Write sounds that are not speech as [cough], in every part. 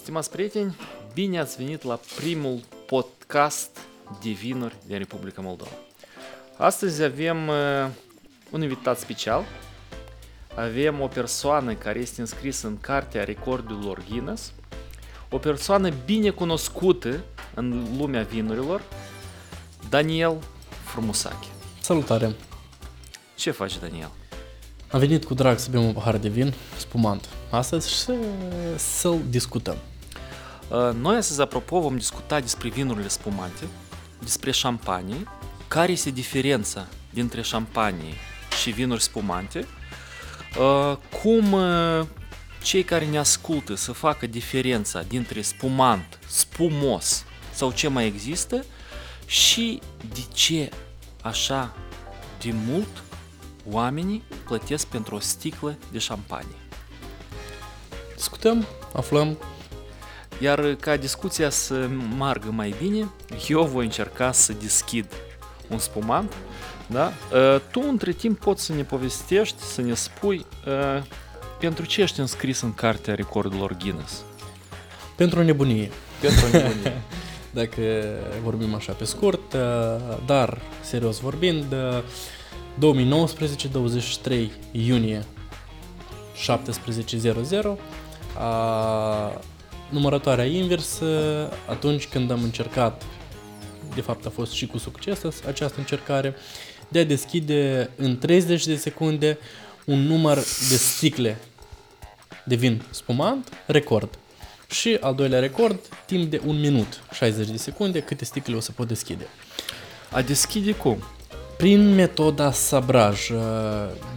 Stimați prieteni, bine ați venit la primul podcast de vinuri din Republica Moldova. Astăzi avem uh, un invitat special. Avem o persoană care este înscrisă în Cartea Recordurilor Guinness, o persoană bine cunoscută în lumea vinurilor, Daniel Frumusache. Salutare! Ce faci, Daniel? Am venit cu drag să bem un pahar de vin spumant astăzi și să, să-l discutăm. Uh, Noi astăzi, apropo, vom discuta despre vinurile spumante, despre șampanie, care este diferența dintre șampanie și vinuri spumante, uh, cum uh, cei care ne ascultă să facă diferența dintre spumant, spumos sau ce mai există și de ce așa de mult oamenii plătesc pentru o sticlă de șampanie. Discutăm, aflăm, Iar ca discuția să margă mai bine, eu voi încerca să deschid un spumant, da? Uh, Tu între timp poți să ne povestești, să ne spui uh, pentru ce ești înscris în cartea recordurilor Guinness. pentru nebunie, Pentru [laughs] nebunie. dacă vorbim așa pe scurt, uh, dar serios vorbind, uh, 2019, 23 iunie 17.00, a, numărătoarea inversă, atunci când am încercat, de fapt a fost și cu succes această încercare, de a deschide în 30 de secunde un număr de sticle de vin spumant, record. Și al doilea record, timp de 1 minut, 60 de secunde, câte sticle o să pot deschide. A deschide cum? Prin metoda sabraj. uh,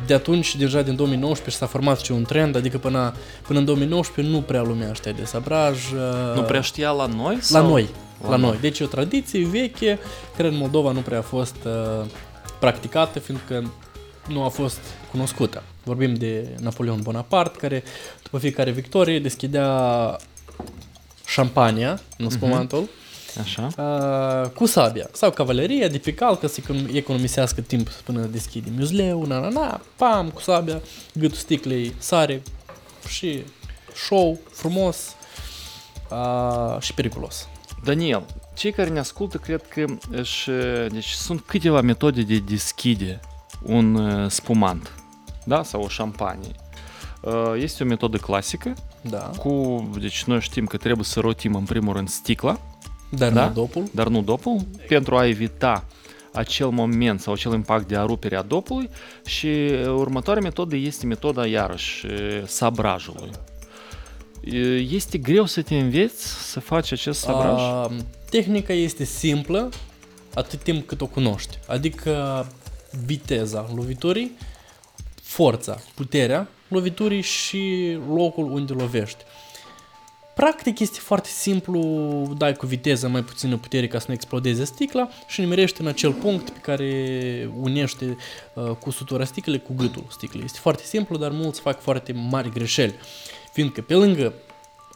De atunci, deja din 2019, s-a format și un trend, adică până, până în 2019 nu prea lumea știa de sabraj. uh, Nu prea știa la noi? La sau? noi. La La noi. noi. Deci e o tradiție veche, care în Moldova nu prea a fost uh, practicată, fiindcă nu a fost cunoscută. Vorbim de Napoleon Bonaparte, care după fiecare victorie deschidea șampania, nu spumantul, Așa. Uh, cu sabia sau cavaleria de pe cal ca să econ- economisească timp până deschide muzleu, na, na, na, pam, cu sabia, gâtul sticlei sare și show frumos uh, și periculos. Daniel, cei care ne ascultă cred că își, deci sunt câteva metode de deschide un uh, spumant, da, sau o șampanie. Uh, Este o metodă clasică, Da, cu, deci noi știm că trebuie să rotim în primul rând sticla, dar Da? nu dopul. dar nu dopul, pentru a evita acel moment sau acel impact de a rupere a dopului și uh, următoarea metodă este metoda iarăși uh, sabrajului. Uh, Este greu să te înveți să faci acest sabraj? Uh, tehnica este simplă atât timp cât o cunoști. Adică viteza loviturii, forța, puterea loviturii și locul unde lovești. Practic este foarte simplu, dai cu viteză mai puțină putere ca să nu explodeze sticla și nimerești în acel punct pe care unește uh, cu sutura sticlei cu gâtul sticlei. Este foarte simplu, dar mulți fac foarte mari greșeli, fiindcă pe lângă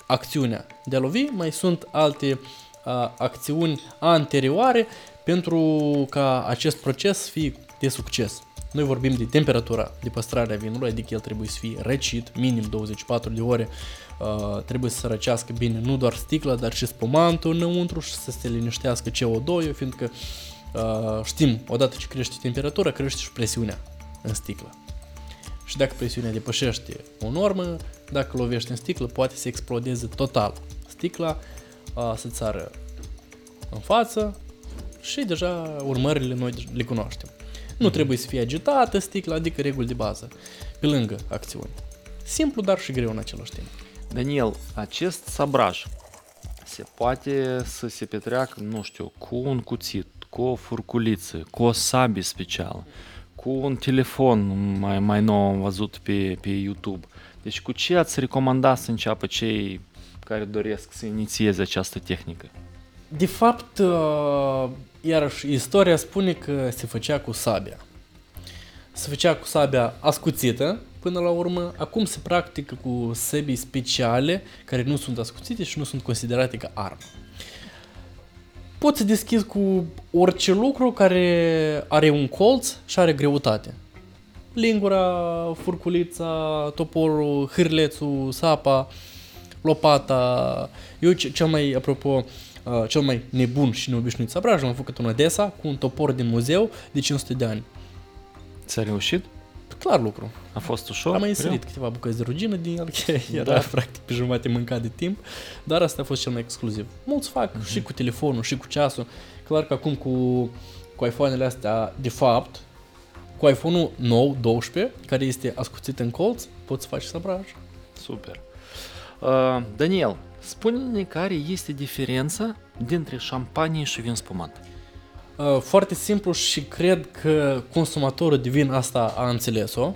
acțiunea de a lovi, mai sunt alte uh, acțiuni anterioare pentru ca acest proces să fie de succes. Noi vorbim de temperatura de păstrare a vinului, adică el trebuie să fie răcit, minim 24 de ore, uh, trebuie să se răcească bine nu doar sticla, dar și spumantul înăuntru și să se liniștească CO2, fiindcă uh, știm, odată ce crește temperatura, crește și presiunea în sticlă. Și dacă presiunea depășește o normă, dacă lovești în sticlă, poate să explodeze total. Sticla a, să țară în față și deja urmările noi le cunoaștem. Nu trebuie să fie agitată sticla, adică reguli de bază, pe lângă acțiuni. Simplu, dar și greu în același timp. Daniel, acest sabraj se poate să se petreacă, nu știu, cu un cuțit, cu o furculiță, cu o sabie specială, cu un telefon mai, mai nou am văzut pe, pe YouTube. Deci cu ce ați recomanda să înceapă cei care doresc să inițieze această tehnică? De fapt, uh, iarăși, istoria spune că se făcea cu sabia. Se făcea cu sabia ascuțită până la urmă. Acum se practică cu săbii speciale care nu sunt ascuțite și nu sunt considerate ca armă. Poți să deschizi cu orice lucru care are un colț și are greutate. Lingura, furculița, toporul, hârlețul, sapa, lopata. Eu ce- cel mai, apropo, uh, cel mai nebun și neobișnuit sabraj am făcut în Odessa cu un topor din muzeu de 500 de ani. Ți-a reușit? Clar lucru. A fost ușor? Am mai Greu? inserit câteva bucăți de rugină din el, [laughs] că era Da. practic pe jumate mâncat de timp, dar asta a fost cel mai exclusiv. Mulți fac Mhm. și cu telefonul, și cu ceasul. Clar că acum cu, cu iPhone-ele astea, de fapt, cu iPhone-ul nou, 12, care este ascuțit în colț, poți să faci sabraj. Super. Uh, Daniel, spune-ne care este diferența dintre șampanie și vin spumant. Uh, Foarte simplu și cred că consumatorul de vin asta a înțeles-o.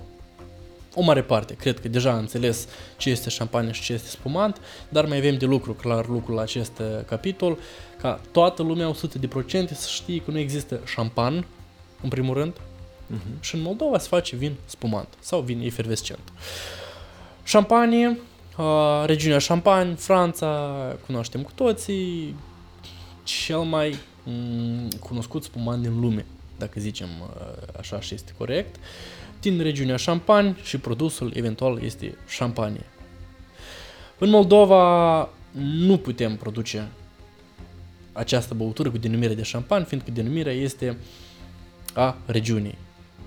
O mare parte, cred că deja a înțeles ce este șampanie și ce este spumant, dar mai avem de lucru, clar, lucrul la acest uh, capitol, ca toată lumea 100% să știe că nu există șampan, în primul rând, Uh-huh. și în Moldova se face vin spumant sau vin efervescent. Șampanie, uh, regiunea Champagne, Franța, cunoaștem cu toții, cel mai mm, cunoscut spumant din lume, dacă zicem uh, așa și este corect, din regiunea Champagne și produsul eventual este șampanie. În Moldova nu putem produce această băutură cu denumire de șampan, fiindcă denumirea este a regiunii.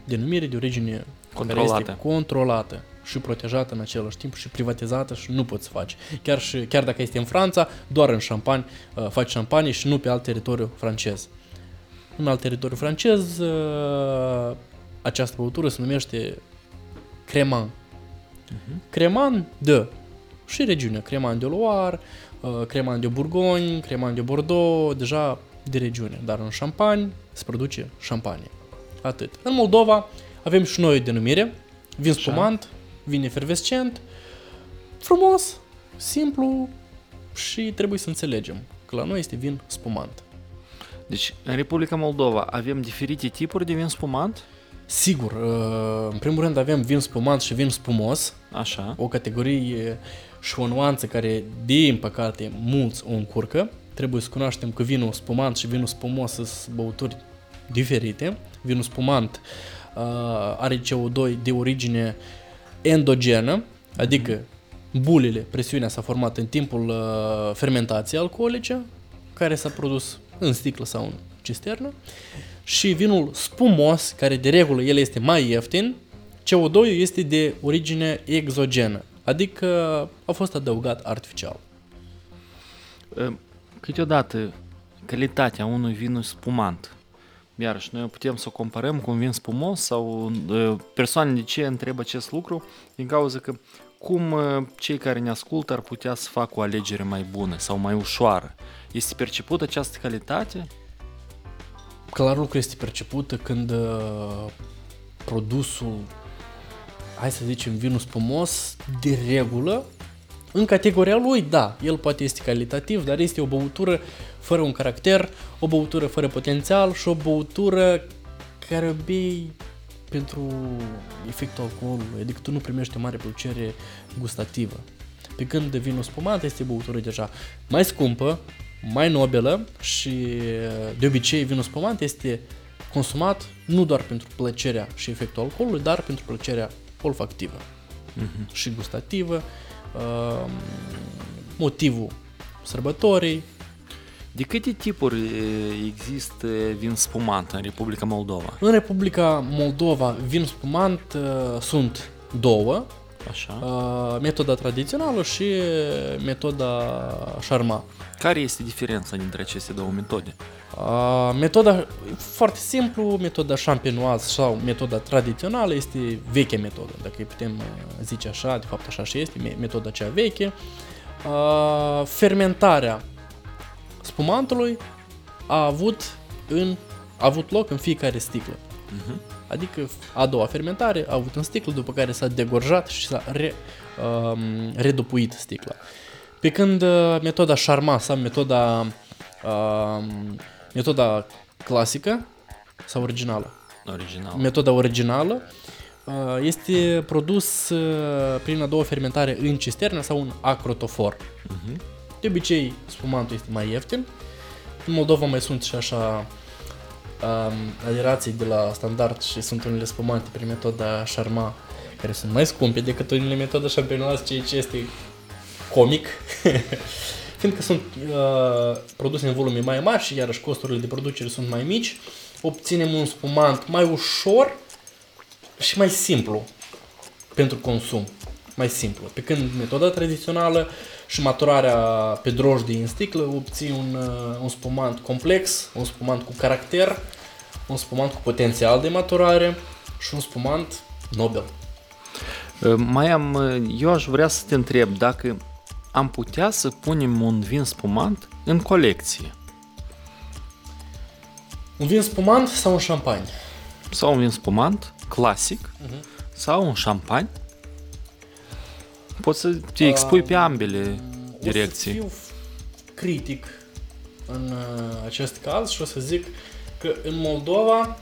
Denumire de origine care Controlată. este controlată și protejată în același timp și privatizată și nu poți să faci. Chiar, și, chiar dacă este în Franța, doar în șampani uh, faci șampanie și nu pe alt teritoriu francez. În alt teritoriu francez, uh, această băutură se numește Creman. Creman de și regiune, Creman de Loire, uh, Creman de Bourgogne, Creman de Bordeaux, deja de regiune, dar în Champagne se produce șampanie. Atât. În Moldova avem și noi o denumire, vin Așa. spumant, vin efervescent, frumos, simplu și trebuie să înțelegem că la noi este vin spumant. Deci, în Republica Moldova avem diferite tipuri de vin spumant? Sigur, uh, în primul rând avem vin spumant și vin spumos, Așa. o categorie și o nuanță care, din păcate, mulți o încurcă. Trebuie să cunoaștem că vinul spumant și vinul spumos sunt băuturi diferite. Vinul spumant uh, are CO2 de origine endogenă, adică bulele, presiunea s-a format în timpul uh, fermentației alcoolice, care s-a produs în sticlă sau în cisternă, și vinul spumos, care de regulă el este mai ieftin, CO2 este de origine exogenă, adică a fost adăugat artificial. Uh, Câteodată, calitatea unui vin spumant, iarăși, noi putem să o comparăm cu un vin spumos sau uh, persoane de ce întreabă acest lucru? Din cauza că cum uh, cei care ne ascultă ar putea să facă o alegere mai bună sau mai ușoară? Este percepută această calitate? Clar lucru este percepută când uh, produsul, hai să zicem, vinul spumos, de regulă, în categoria lui, da, el poate este calitativ, dar este o băutură fără un caracter, o băutură fără potențial și o băutură care o bei pentru efectul alcoolului, adică tu nu primești o mare plăcere gustativă. Pe când vinul spumant este o băutură deja mai scumpă, mai nobelă și de obicei vinul spumant este consumat nu doar pentru plăcerea și efectul alcoolului, dar pentru plăcerea olfactivă Mhm. și gustativă, uh, motivul sărbătorii, De câte tipuri uh, există vin spumant în Republica Moldova? În Republica Moldova, vin spumant uh, sunt două, Așa. uh, metoda tradițională și metoda șarma. Care este diferența dintre aceste două metode? Uh, metoda, foarte simplu, metoda champenoise sau metoda tradițională este vechea metodă, dacă îi putem uh, zice așa, de fapt așa și este, me- metoda cea veche. Uh, fermentarea spumantului a avut, în, a avut loc în fiecare sticlă. Mhm. Adică a doua fermentare a avut în sticlă, după care s-a degorjat și s-a re, um, redupuit sticla. Pe când uh, metoda Charmat sau metoda, um, metoda clasică sau originală, Original. metoda originală uh, este produs uh, prin a doua fermentare în cisternă sau în acrotofor. Mhm. De obicei, spumantul este mai ieftin. În Moldova mai sunt și așa um, aderații de la standard și sunt unele spumante prin metoda Charma care sunt mai scumpe decât unele metoda champenoise, ceea ce este comic, [laughs] fiindcă sunt uh, produse în volume mai mari și iarăși costurile de producere sunt mai mici, obținem un spumant mai ușor și mai simplu pentru consum. Mai simplu. Pe când metoda tradițională și maturarea pe drojdie în sticlă obții un, uh, un spumant complex, un spumant cu caracter, un spumant cu potențial de maturare și un spumant nobel. Uh, Mai am, uh, eu aș vrea să te întreb dacă am putea să punem un vin spumant în colecție Un vin spumant sau un șampanie? sau un vin spumant clasic sau un șampani. Poți să te expui pe ambele direcții. O să fiu critic în uh, acest caz și o să zic că în Moldova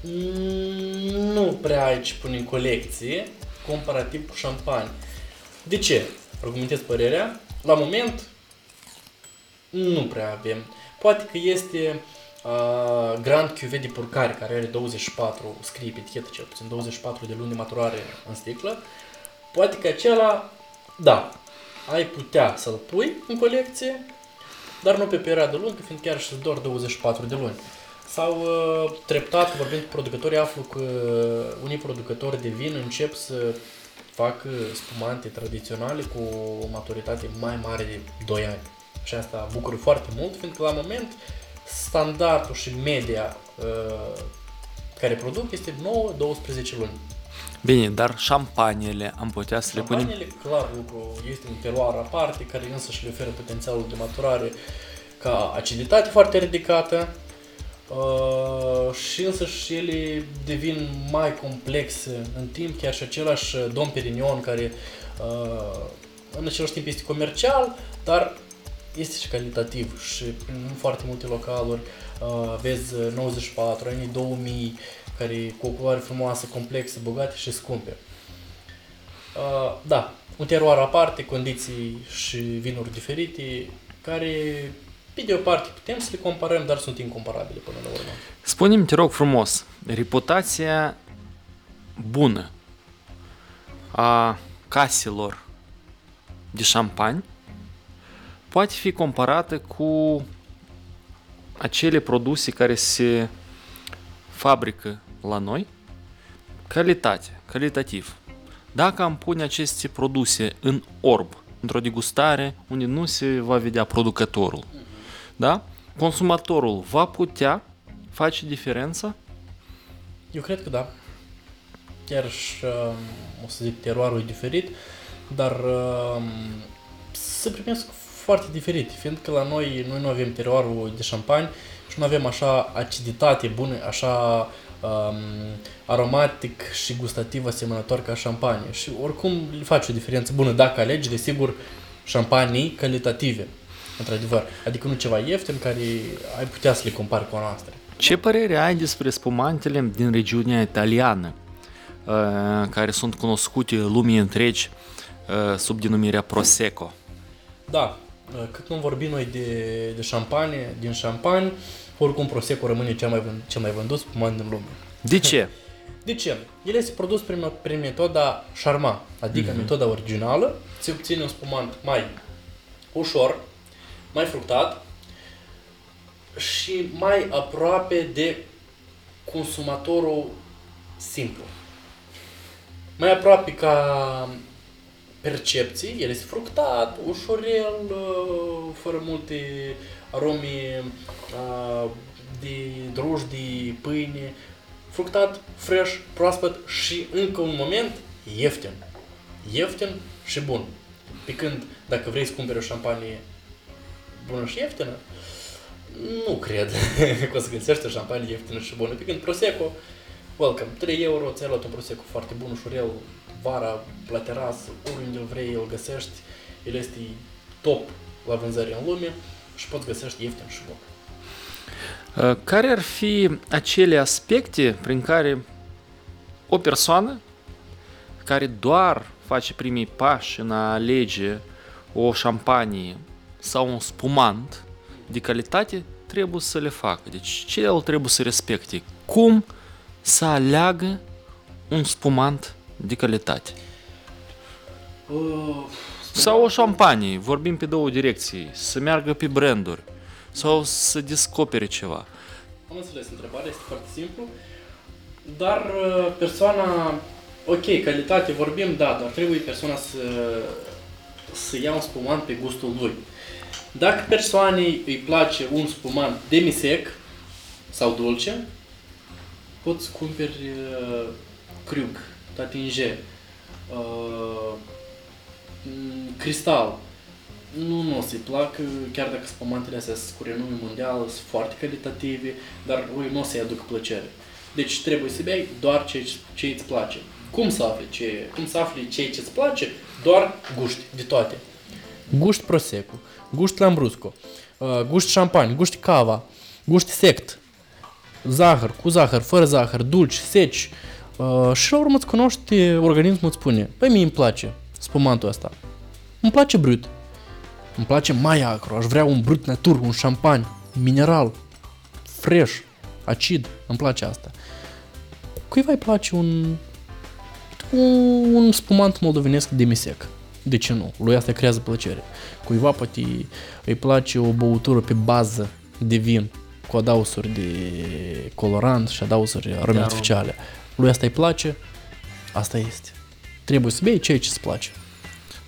mm, nu prea ai ce pune în colecție comparativ cu șampanie. De ce? Argumentez părerea. La moment nu prea avem. Poate că este uh, Grand Cuvée de Purcare, care are 24, scrie pe etichetă cel puțin, 24 de luni de maturare în sticlă. Poate că acela, da, ai putea să-l pui în colecție, dar nu pe perioadă lungă, fiindcă chiar și doar 24 de luni. Sau uh, treptat, vorbind cu producătorii, aflu că unii producători de vin încep să fac spumante tradiționale cu o maturitate mai mare de 2 ani. Și asta bucură foarte mult, fiindcă la moment standardul și media uh, care produc este 9-12 luni. Bine, dar șampaniile am putea să le punem... Șampaniile, clar, lucru, este un teroar aparte, care însă și le oferă potențialul de maturare ca aciditate foarte ridicată uh, și însă și ele devin mai complexe în timp, chiar și același Dom Perignon care uh, în același timp este comercial, dar este și calitativ și în foarte multe localuri uh, vezi 94, anii 2000, care cu o culoare frumoasă, complexă, bogate și scumpe. Uh, da, un teroar aparte, condiții și vinuri diferite, care, pe de o parte, putem să le comparăm, dar sunt incomparabile până la urmă. Spune-mi, te rog frumos, reputația bună a caselor de șampani poate fi comparată cu acele produse care se fabrică la noi, calitate, calitativ. Dacă am pune aceste produse în orb, într-o degustare unde nu se va vedea producătorul, da? consumatorul va putea face diferența? Eu cred că da. Chiar și, uh, o să zic, teroarul e diferit, dar uh, se primesc foarte diferit, fiindcă la noi, noi nu avem teroarul de șampani și nu avem așa aciditate bună, așa um, aromatic și gustativ asemănător ca șampanie. Și oricum le face o diferență bună dacă alegi, desigur, șampanii calitative, într-adevăr. Adică nu ceva ieftin care ai putea să le compari cu a noastră. Ce părere ai despre spumantele din regiunea italiană, uh, care sunt cunoscute lumii întregi uh, sub denumirea Prosecco? Da, cât nu vorbim noi de, de șampanie, din șampani, oricum Prosecco rămâne cel mai, vând, cel mai vândut spumant din lume. De ce? [laughs] De ce? El este produs prin, prin metoda Charmat, adică mm-hmm. metoda originală, se obține un spumant mai ușor, mai fructat și mai aproape de consumatorul simplu. Mai aproape ca percepții, el este fructat, ușorel, uh, fără multe arome uh, de drojdii, pâine, fructat, fresh, proaspăt și încă un moment ieftin. Ieftin și bun. Pe când dacă vrei să cumperi o șampanie bună și ieftină, nu cred [laughs] că o să găsești o șampanie ieftină și bună. Pe când Prosecco, welcome, 3 euro, ți-ai luat un Prosecco foarte bun, ușurel, vara, la terasă, oriunde îl vrei, îl găsești, el este top la vânzări în lume și poți găsești ieftin și bun. Care ar fi acele aspecte prin care o persoană care doar face primii pași în a alege o șampanie sau un spumant de calitate trebuie să le facă? Deci ce el trebuie să respecte? Cum să aleagă un spumant de calitate? Uh, Sau o șampanie, vorbim pe două direcții, să meargă pe branduri sau să descopere ceva. Am înțeles întrebarea, este foarte simplu. Dar uh, persoana, ok, calitate vorbim, da, dar trebuie persoana să, să ia un spumant pe gustul lui. Dacă persoanei îi place un spumant demisec sau dulce, poți cumperi uh, Krug, Tatinge, uh, m, Cristal. Nu, nu o să-i placă, chiar dacă spumantele astea sunt cu renume mondial, sunt foarte calitative, dar lui nu o să-i aducă plăcere. Deci trebuie să bei doar ce, ce îți place. Cum să afli ce, cum să afli ce ce îți place? Doar guști de toate. Gust prosecco, gust lambrusco, uh, gust șampanie, gust cava, gust sect, zahăr, cu zahăr, fără zahăr, dulci, seci. Uh, și la urmă îți cunoști, organismul îți spune, păi mie îmi place spumantul ăsta. Îmi place brut. Îmi place mai acru, aș vrea un brut natur, un șampanie, mineral, fresh, acid, îmi place asta. Cuiva îi place un, un, un spumant moldovenesc demisec. De ce nu? Lui asta creează plăcere. Cuiva poate îi place o băutură pe bază de vin cu adausuri de colorant și adausuri arome aromă. artificiale. Lui asta îi place, asta este. Trebuie să bei ceea ce îți place.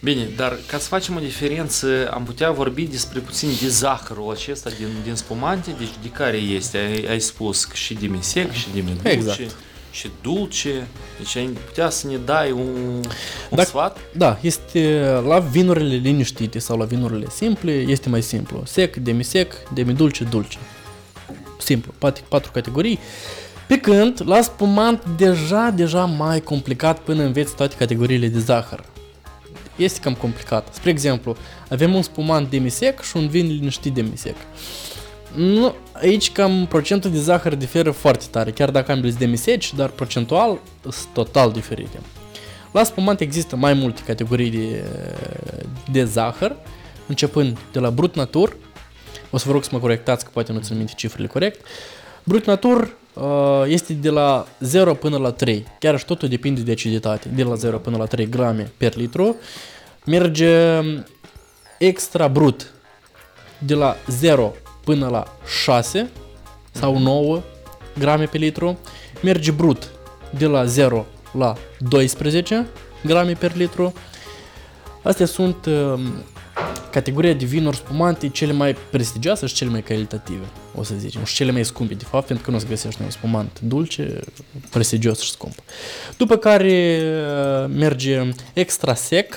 Bine, dar ca să facem o diferență, am putea vorbi despre puțin de zahărul acesta din, din spumante, deci de care este, ai, ai spus că și de misec, și de medulce, Exact. și dulce, deci ai putea să ne dai un, un Dacă- sfat? Da, este la vinurile liniștite sau la vinurile simple, este mai simplu. Sec, demisec, demidulce, dulce. Simplu, patru, patru categorii. Pe când, la spumant, deja, deja mai complicat până înveți toate categoriile de zahăr. Este cam complicat. Spre exemplu, avem un spumant demisec și un vin liniștit demisec. Nu, aici cam procentul de zahăr diferă foarte tare, chiar dacă ambele sunt demiseci, dar procentual sunt total diferite. La spumant există mai multe categorii de, de zahăr, începând de la brut natur, o să vă rog să mă corectați că poate nu țin minte cifrele corect. Brut natur uh, este de la 0 până la 3, chiar și totul depinde de aciditate, de la 0 până la 3 grame per litru. Merge extra brut de la 0 până la 6 sau 9 grame pe litru. Merge brut de la 0 la 12 grame per litru. Astea sunt uh, categoria de vinuri spumante cele mai prestigioase și cele mai calitative, o să zicem, și cele mai scumpe, de fapt, pentru că nu o să găsești un spumant dulce, prestigios și scump. După care uh, merge extra sec,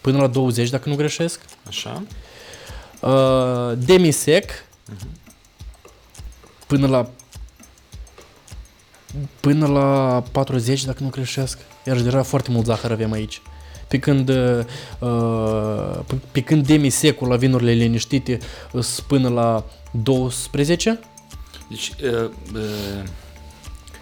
până la 20, dacă nu greșesc, Așa? uh, demisec, până la până la 40, dacă nu greșesc. Iar deja foarte mult zahăr avem aici. Pe când, uh, pe, pe când demisecul la vinurile liniștite sunt până la 12, Deci, uh, uh,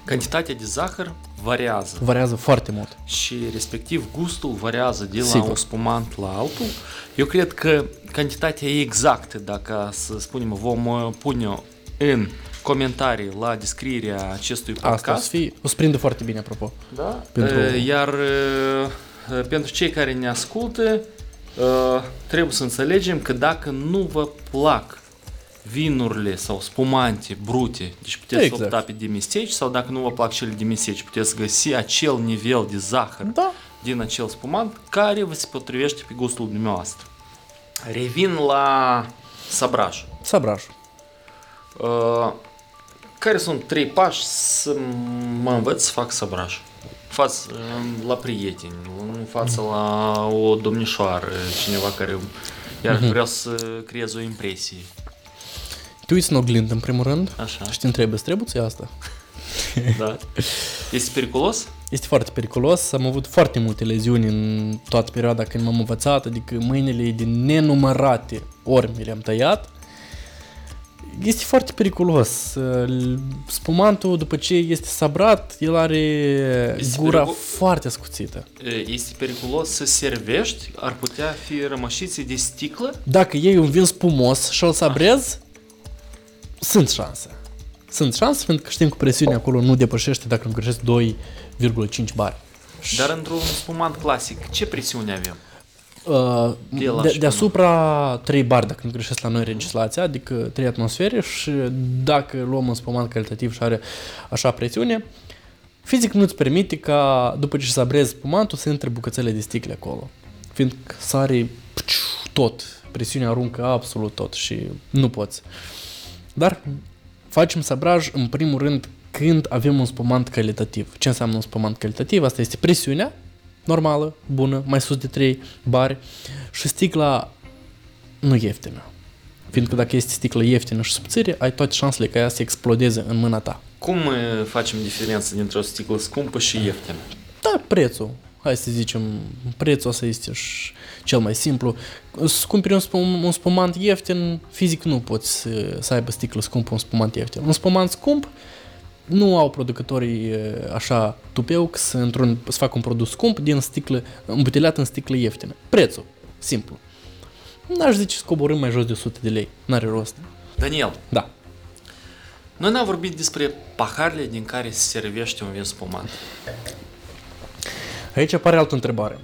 cantitatea de zahăr variază variază foarte mult. și respectiv gustul variază de la Sigur. un spumant la altul. Eu cred că cantitatea exactă, dacă să spunem, vom uh, pune în comentarii la descrierea acestui Asta o podcast. să fie, o să prindă foarte bine, apropo. Da? Pentru- Uh, Iar uh, uh, pentru cei care ne ascultă, uh, trebuie să înțelegem că dacă nu vă plac vinurile sau spumante brute, deci puteți Exact. opta pe demiseci sau dacă nu vă plac cele demiseci, puteți găsi acel nivel de zahăr Da, din acel spumant care vă se potrivește pe gustul dumneavoastră. Revin la sabraj. sabraj. Uh, care sunt trei pași să mă învăț să fac sabraj? Față uh, la prieteni, în față la o domnișoară, cineva care iar vreau să creez o impresie. Te uiți în oglindă, în primul rând, Așa, și te întrebi, îți trebuie ție asta? [laughs] da. Este periculos? Este foarte periculos, am avut foarte multe leziuni în toată perioada când m-am învățat, adică mâinile de nenumărate ori mi le-am tăiat. Este foarte periculos. Spumantul, după ce este sabrat, el are Este gura pericu- foarte ascuțită. Este periculos să servești? Ar putea fi rămășițe de sticlă? Dacă iei un vin spumos și îl sabrezi, sunt șanse. Sunt șanse, pentru că știm că presiunea acolo nu depășește, dacă nu greșesc, 2,5 bari. Dar într-un spumant clasic, ce presiune avem? Uh, De la de, și deasupra 3 bar, dacă nu greșesc la noi legislația, adică 3 atmosfere și dacă luăm un spumant calitativ și are așa presiune, fizic nu-ți permite ca după ce se abrezi spumantul să intre bucățele de sticle acolo. Fiindcă sare tot, presiunea aruncă absolut tot și nu poți. Dar facem sabraj în primul rând când avem un spumant calitativ. Ce înseamnă un spumant calitativ? Asta este presiunea normală, bună, mai sus de 3 bari și sticla nu ieftină. Fiindcă dacă este sticlă ieftină și subțire, ai toate șansele ca ea să explodeze în mâna ta. Cum uh, facem diferența dintre o sticlă scumpă și ieftină? Da, prețul. Hai să zicem, prețul ăsta este și cel mai simplu. Să cumperi un, spum, un spumant ieftin, fizic nu poți să, să aibă sticlă scumpă un spumant ieftin. Un spumant scump, nu au producătorii e, așa tupeu să, într-un, să facă un produs scump din sticlă, îmbutelat în sticlă ieftină. Prețul, simplu. N-aș zice să coborâm mai jos de 100 de lei. N-are rost. Daniel, Da. noi n-am vorbit despre paharele din care se servește un vin spumant. Aici apare altă întrebare.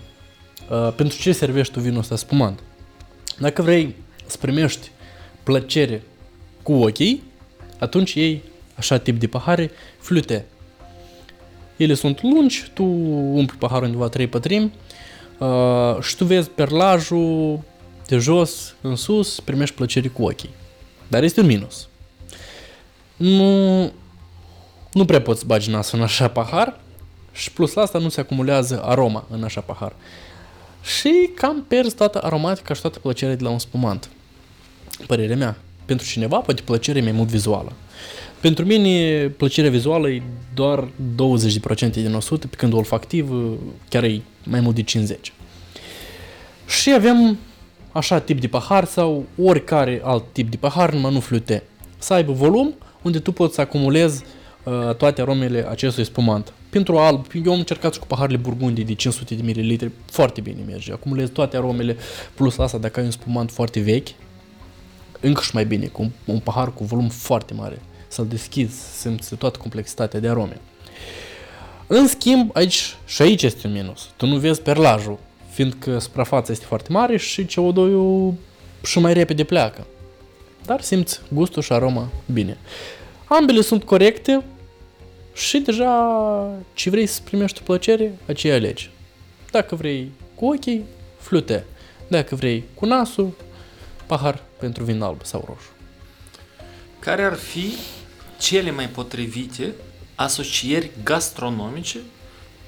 Uh, pentru ce servești tu vinul ăsta spumant? Dacă vrei să primești plăcere cu ochii, atunci iei așa tip de pahare flute. Ele sunt lungi, tu umpli paharul undeva 3 pătrimi uh, și tu vezi perlajul de jos în sus, primești plăcere cu ochii. Dar este un minus. Nu, nu prea poți bagi nasul în așa pahar și plus la asta nu se acumulează aroma în așa pahar. Și cam pierzi toată aromatica și toată plăcerea de la un spumant. Părerea mea. Pentru cineva, poate plăcerea e mai mult vizuală. Pentru mine, plăcerea vizuală e doar 20% din 100, pe când olfactiv chiar e mai mult de 50. Și avem așa tip de pahar sau oricare alt tip de pahar, numai nu flute. Să aibă volum unde tu poți să acumulezi uh, toate aromele acestui spumant. Pentru alb, eu am încercat și cu paharele burgundii de 500 de ml, foarte bine merge. Acumulezi toate aromele, plus asta dacă ai un spumant foarte vechi, încă și mai bine, cu un, un pahar cu volum foarte mare. Să-l deschizi, simți toată complexitatea de arome. În schimb, aici și aici este un minus. Tu nu vezi perlajul, fiindcă suprafața este foarte mare și CO2-ul și mai repede pleacă. Dar simți gustul și aroma bine. Ambele sunt corecte și deja ce vrei să primești tu plăcere, aceea alegi. Dacă vrei cu ochii, flute. Dacă vrei cu nasul, pahar pentru vin alb sau roșu. Care ar fi cele mai potrivite asocieri gastronomice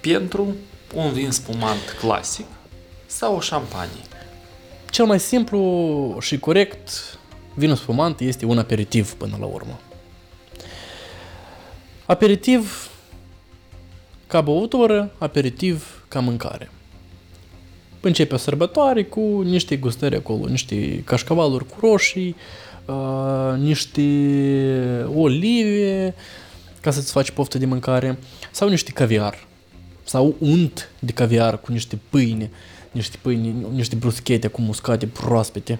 pentru un vin spumant clasic sau o șampanie? Cel mai simplu și corect vinul spumant este un aperitiv până la urmă. Aperitiv ca băutură, aperitiv ca mâncare. Începe o sărbătoare cu niște gustări acolo, niște cașcavaluri cu roșii, uh, niște olive ca să-ți faci poftă de mâncare sau niște caviar sau unt de caviar cu niște pâine, niște pâine, niște bruschete cu muscate proaspete,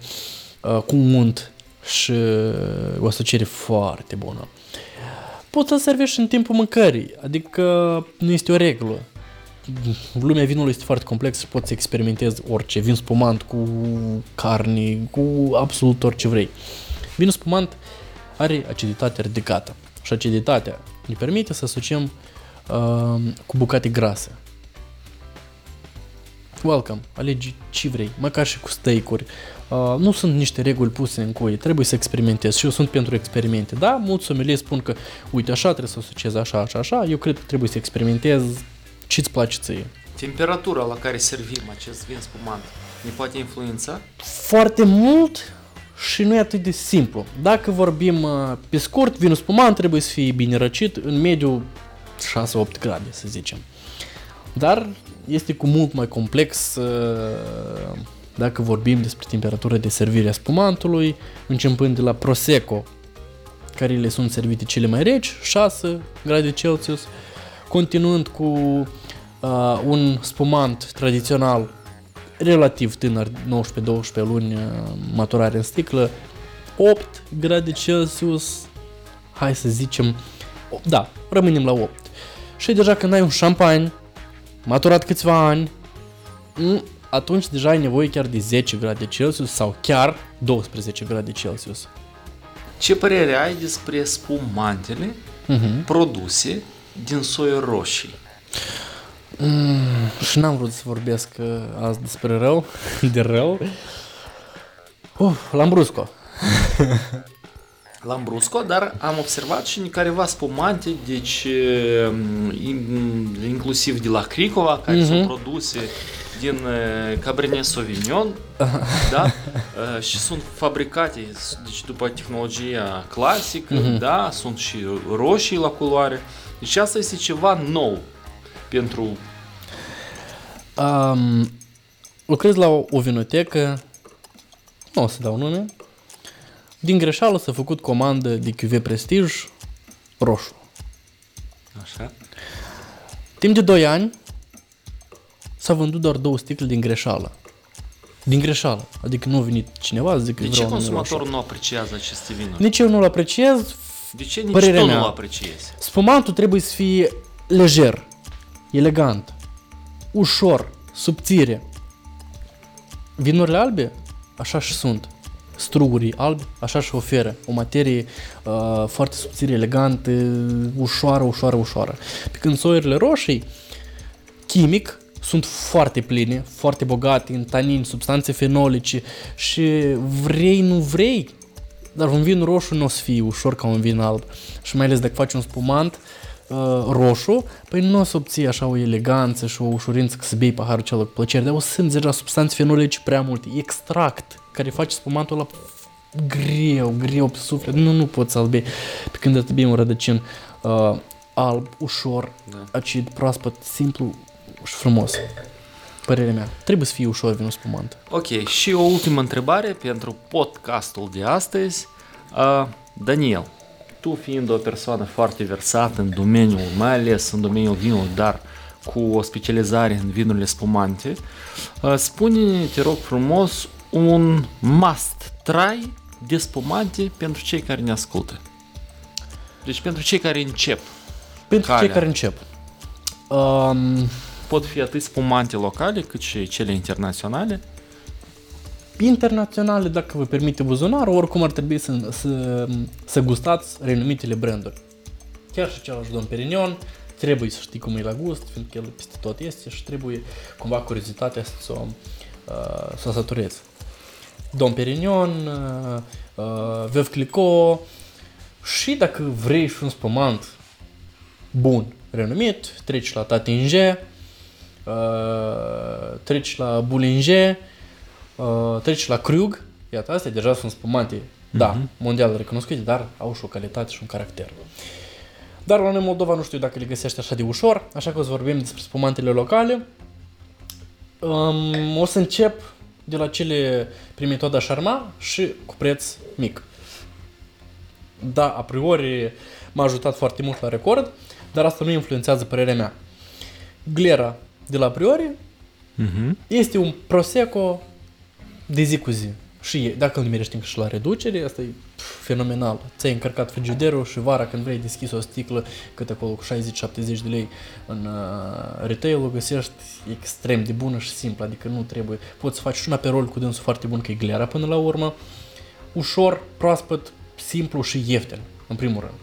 uh, cu unt și o asociere foarte bună. Poți să servești în timpul mâncării, adică nu este o regulă. Lumea vinului este foarte complexă și poți să experimentezi orice, vin spumant cu carne, cu absolut orice vrei. Vinul spumant are aciditate ridicată și aciditatea ne permite să asociem uh, cu bucate grase. Welcome, alegi ce vrei, măcar și cu steak-uri. Uh, nu sunt niște reguli puse în cui, trebuie să experimentezi și eu sunt pentru experimente. Da, mulți sommelier spun că, uite, așa trebuie să asociezi așa, așa, așa, eu cred că trebuie să experimentezi ce-ți place ție. Temperatura la care servim acest vin spumant ne poate influența? Foarte mult și nu e atât de simplu. Dacă vorbim uh, pe scurt, vinul spumant trebuie să fie bine răcit în mediu 6-8 grade, să zicem. Dar este cu mult mai complex uh, dacă vorbim despre temperatura de servire a spumantului, începând de la Prosecco, care le sunt servite cele mai reci, 6 grade Celsius, continuând cu uh, un spumant tradițional relativ tânăr, 19-12 luni uh, maturare în sticlă, 8 grade Celsius, hai să zicem, da, rămânem la 8. Și deja când ai un șampanie, maturat câțiva ani, atunci deja ai nevoie chiar de 10 grade Celsius sau chiar 12 grade Celsius. Ce părere ai despre spumantele Uh-huh. produse din soi roșii? Și n-am vrut să vorbesc uh, azi despre rău, [laughs] de rău. Uf, Lambrusco. Lambrusco, [laughs] dar am observat și careva spumante, deci in- inclusiv de la Cricova, care Mhm. sunt produse din eh, Cabernet Sauvignon, [laughs] da? Eh, și sunt fabricate, deci după tehnologia clasică, Mhm. da? Sunt și roșii la culoare. Deci asta este ceva nou pentru Um, lucrez la o, o vinotecă, nu o să dau nume, din greșeală s-a făcut comandă de cuve Prestige roșu. așa. Timp de 2 ani s-a vândut doar două sticle din greșeală. Din greșeală. Adică nu a venit cineva să zică De ce vreau nume consumatorul roșu. nu apreciază aceste vinuri? Nici eu nu-l apreciez. De ce nici Părerea tu mea. nu apreciezi? Spumantul trebuie să fie lejer, elegant, ușor, subțire. Vinurile albe, așa și sunt. Strugurii albi, așa și oferă. O materie uh, foarte subțire, elegantă, ușoară, ușoară, ușoară. Pe când soiurile roșii, chimic, sunt foarte pline, foarte bogate în tanini, substanțe fenolice și vrei, nu vrei, dar un vin roșu nu o să fie ușor ca un vin alb. Și mai ales dacă faci un spumant uh, roșu, păi nu o să obții așa o eleganță și o ușurință că să bei paharul celor cu plăcere, dar o să simți deja substanțe fenolice prea multe. Extract care face spumantul ăla greu, greu pe suflet. Nu, nu poți să-l bei. Pe când îți bei un rădăcin uh, alb, ușor, Da. acid, proaspăt, simplu și frumos. Părerea mea. Trebuie să fie ușor vinul spumant. Ok, și o ultimă întrebare pentru podcastul de astăzi. Uh, Daniel, tu fiind o persoană foarte versată în domeniul, mai ales în domeniul vinului, dar cu o specializare în vinurile spumante, uh, spune te rog frumos, un must try de spumante pentru cei care ne ascultă. Deci pentru cei care încep. Pentru Calea. cei care încep. Um, Pot fi atât spumante locale cât și cele internaționale. Internaționale, dacă vă permite buzunarul, oricum ar trebui să, să, să gustați renumitele branduri. Chiar și același Dom Perignon, trebuie să știi cum e la gust, fiindcă el peste tot este și trebuie cumva curiozitatea să o, uh, să o saturezi. Dom Perignon, uh, uh, Veuve Clicquot și dacă vrei și un spumant bun, renumit, treci la Tatinge, uh, treci la Boulanger, uh, treci la Krug, iată, astea deja sunt spumante, da, mondial recunoscute, dar au și o calitate și un caracter. Dar la noi în Moldova nu știu dacă le găsești așa de ușor, așa că o să vorbim despre spumantele locale. Um, o să încep de la cele prin metoda Charma și cu preț mic. Da, a priori m-a ajutat foarte mult la record, dar asta nu influențează părerea mea. Glera de la priori Uh-huh. este un prosecco de zi cu zi. Și e- dacă îl nimerești încă și la reducere, asta e pf, fenomenal. Ți-ai încărcat frigiderul și vara când vrei deschis o sticlă cât acolo cu 60-70 de lei în uh, retail o găsești extrem de bună și simplă, adică nu trebuie. Poți să faci și un aperol cu dânsul foarte bun, că e glera până la urmă. Ușor, proaspăt, simplu și ieftin, în primul rând.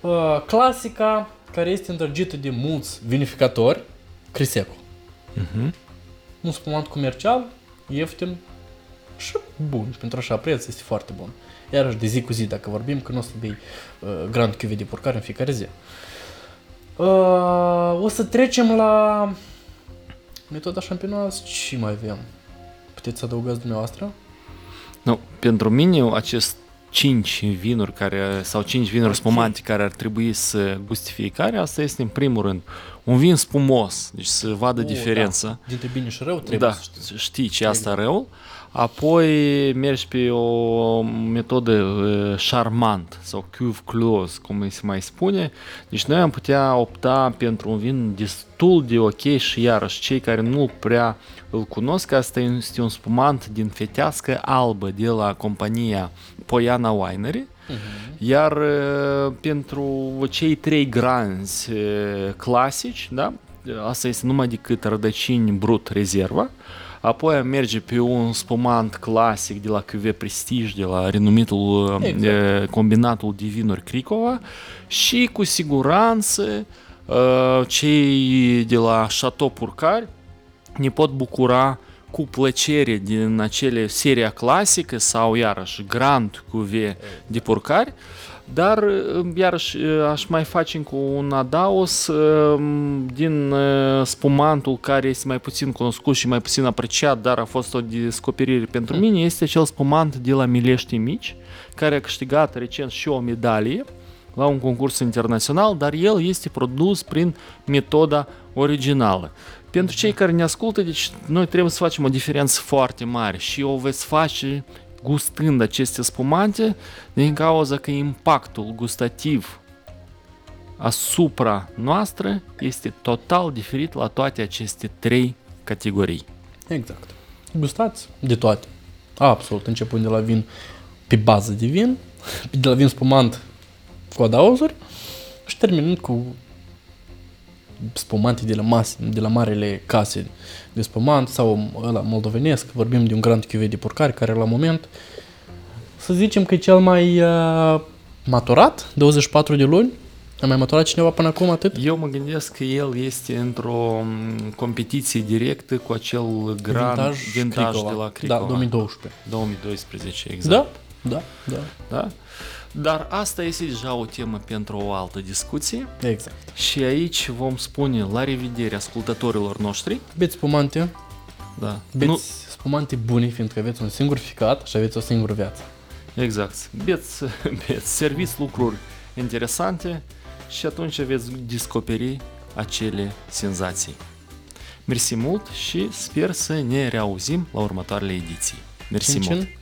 Uh, clasica, care este îndrăgită de mulți vinificatori, Criseco. Uh-huh. Un spumant comercial, ieftin și bun. Pentru așa preț este foarte bun. Iarăși de zi cu zi, dacă vorbim, că nu o să bei uh, grand cuve de porcare în fiecare zi. Uh, o să trecem la metoda champenoise. Ce mai avem? Puteți să adăugați dumneavoastră? Nu, pentru mine acest 5 vinuri care, sau 5 vinuri spumante care ar trebui să guste fiecare, asta este în primul rând un vin spumos, deci să vadă Oh, diferența. Da. Dintre bine și rău trebuie Da, să știi. știi ce asta rău. Apoi mergi pe o metodă uh, charmant sau cuve close, cum se mai spune. Deci noi am putea opta pentru un vin destul de ok și iarăși cei care nu prea îl cunosc, asta este un spumant din fetească albă de la compania Poiana Winery. Iar uh, pentru cei trei granzi uh, clasici, da, asta este numai decât rădăcini brut rezerva, apoi am merge pe un spumant clasic de la Cuvée Prestige, de la renumitul Exact. e, combinatul de vinuri Cricova și cu siguranță uh, cei de la Chateau Purcari ne pot bucura cu plăcere din acele seria clasică sau iarăși Grand Cuvée de Purcari, dar iarăși aș mai face încă un adaos um, din uh, spumantul care este mai puțin cunoscut și mai puțin apreciat, dar a fost o descoperire pentru mine, este acel spumant de la Milești Mici, care a câștigat recent și o medalie la un concurs internațional, dar el este produs prin metoda originală. Pentru cei care ne ascultă, deci noi trebuie să facem o diferență foarte mare și o veți face gustând aceste spumante din cauza că impactul gustativ asupra noastră este total diferit la toate aceste trei categorii. Exact. Gustați de toate. Absolut, începând de la vin pe bază de vin, de la vin spumant cu adaozuri și terminând cu spumante de la, mase, de la marele case de spumant sau ăla moldovenesc, vorbim de un grand cuvée de purcari care la moment să zicem că e cel mai uh, maturat, 24 de luni. A mai maturat cineva până acum atât? Eu mă gândesc că el este într-o m, competiție directă cu acel grand vintaj, vintaj de la Cricova. Da, 2012. 2012, exact. Da, da, da. da? Dar asta este deja o temă pentru o altă discuție Exact. și aici vom spune la revedere ascultătorilor noștri. Beți spumante, Da. beți Nu, spumante bune, fiindcă aveți un singur ficat și aveți o singură viață. exact. Beți, [laughs] beți, serviți lucruri interesante și atunci veți descoperi acele senzații. Mersi mult și sper să ne reauzim la următoarele ediții. Mersi Cin, mult! cin.